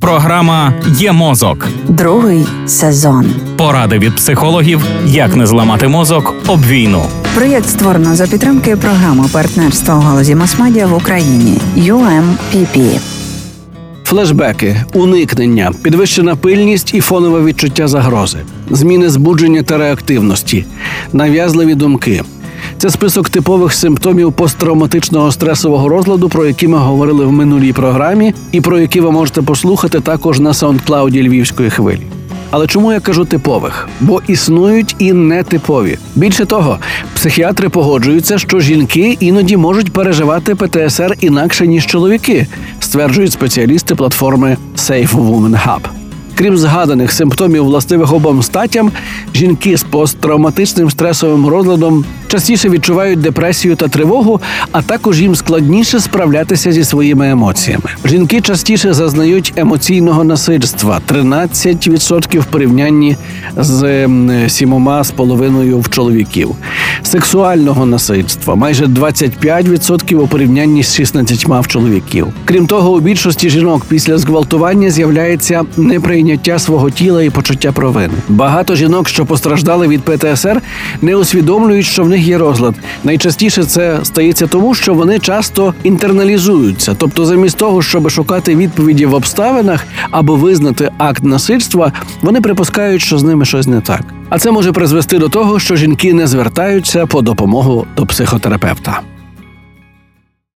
Програма Є мозок. Другий сезон. Поради від психологів, як не зламати мозок об війну. Проєкт створено за підтримки програми партнерства у галузі масмедіа в Україні UMPP. Флешбеки, уникнення, підвищена пильність і фонове відчуття загрози, зміни збудження та реактивності, нав'язливі думки. Це список типових симптомів посттравматичного стресового розладу, про які ми говорили в минулій програмі, і про які ви можете послухати також на саундклауді Львівської хвилі. Але чому я кажу типових? Бо існують і нетипові. Більше того, психіатри погоджуються, що жінки іноді можуть переживати ПТСР інакше ніж чоловіки, стверджують спеціалісти платформи Safe Woman Hub. Крім згаданих симптомів, властивих обом статтям, жінки з посттравматичним стресовим розладом частіше відчувають депресію та тривогу, а також їм складніше справлятися зі своїми емоціями. Жінки частіше зазнають емоційного насильства 13% в порівнянні з сімома з половиною в чоловіків, сексуального насильства майже 25% у порівнянні з 16 в чоловіків. Крім того, у більшості жінок після зґвалтування з'являється неприйняття свого тіла і почуття провини. Багато жінок, що постраждали від ПТСР, не усвідомлюють, що в них є розлад. Найчастіше це стається тому, що вони часто інтерналізуються, тобто, замість того, щоб шукати відповіді в обставинах або визнати акт насильства, вони припускають, що з ними щось не так. А це може призвести до того, що жінки не звертаються по допомогу до психотерапевта.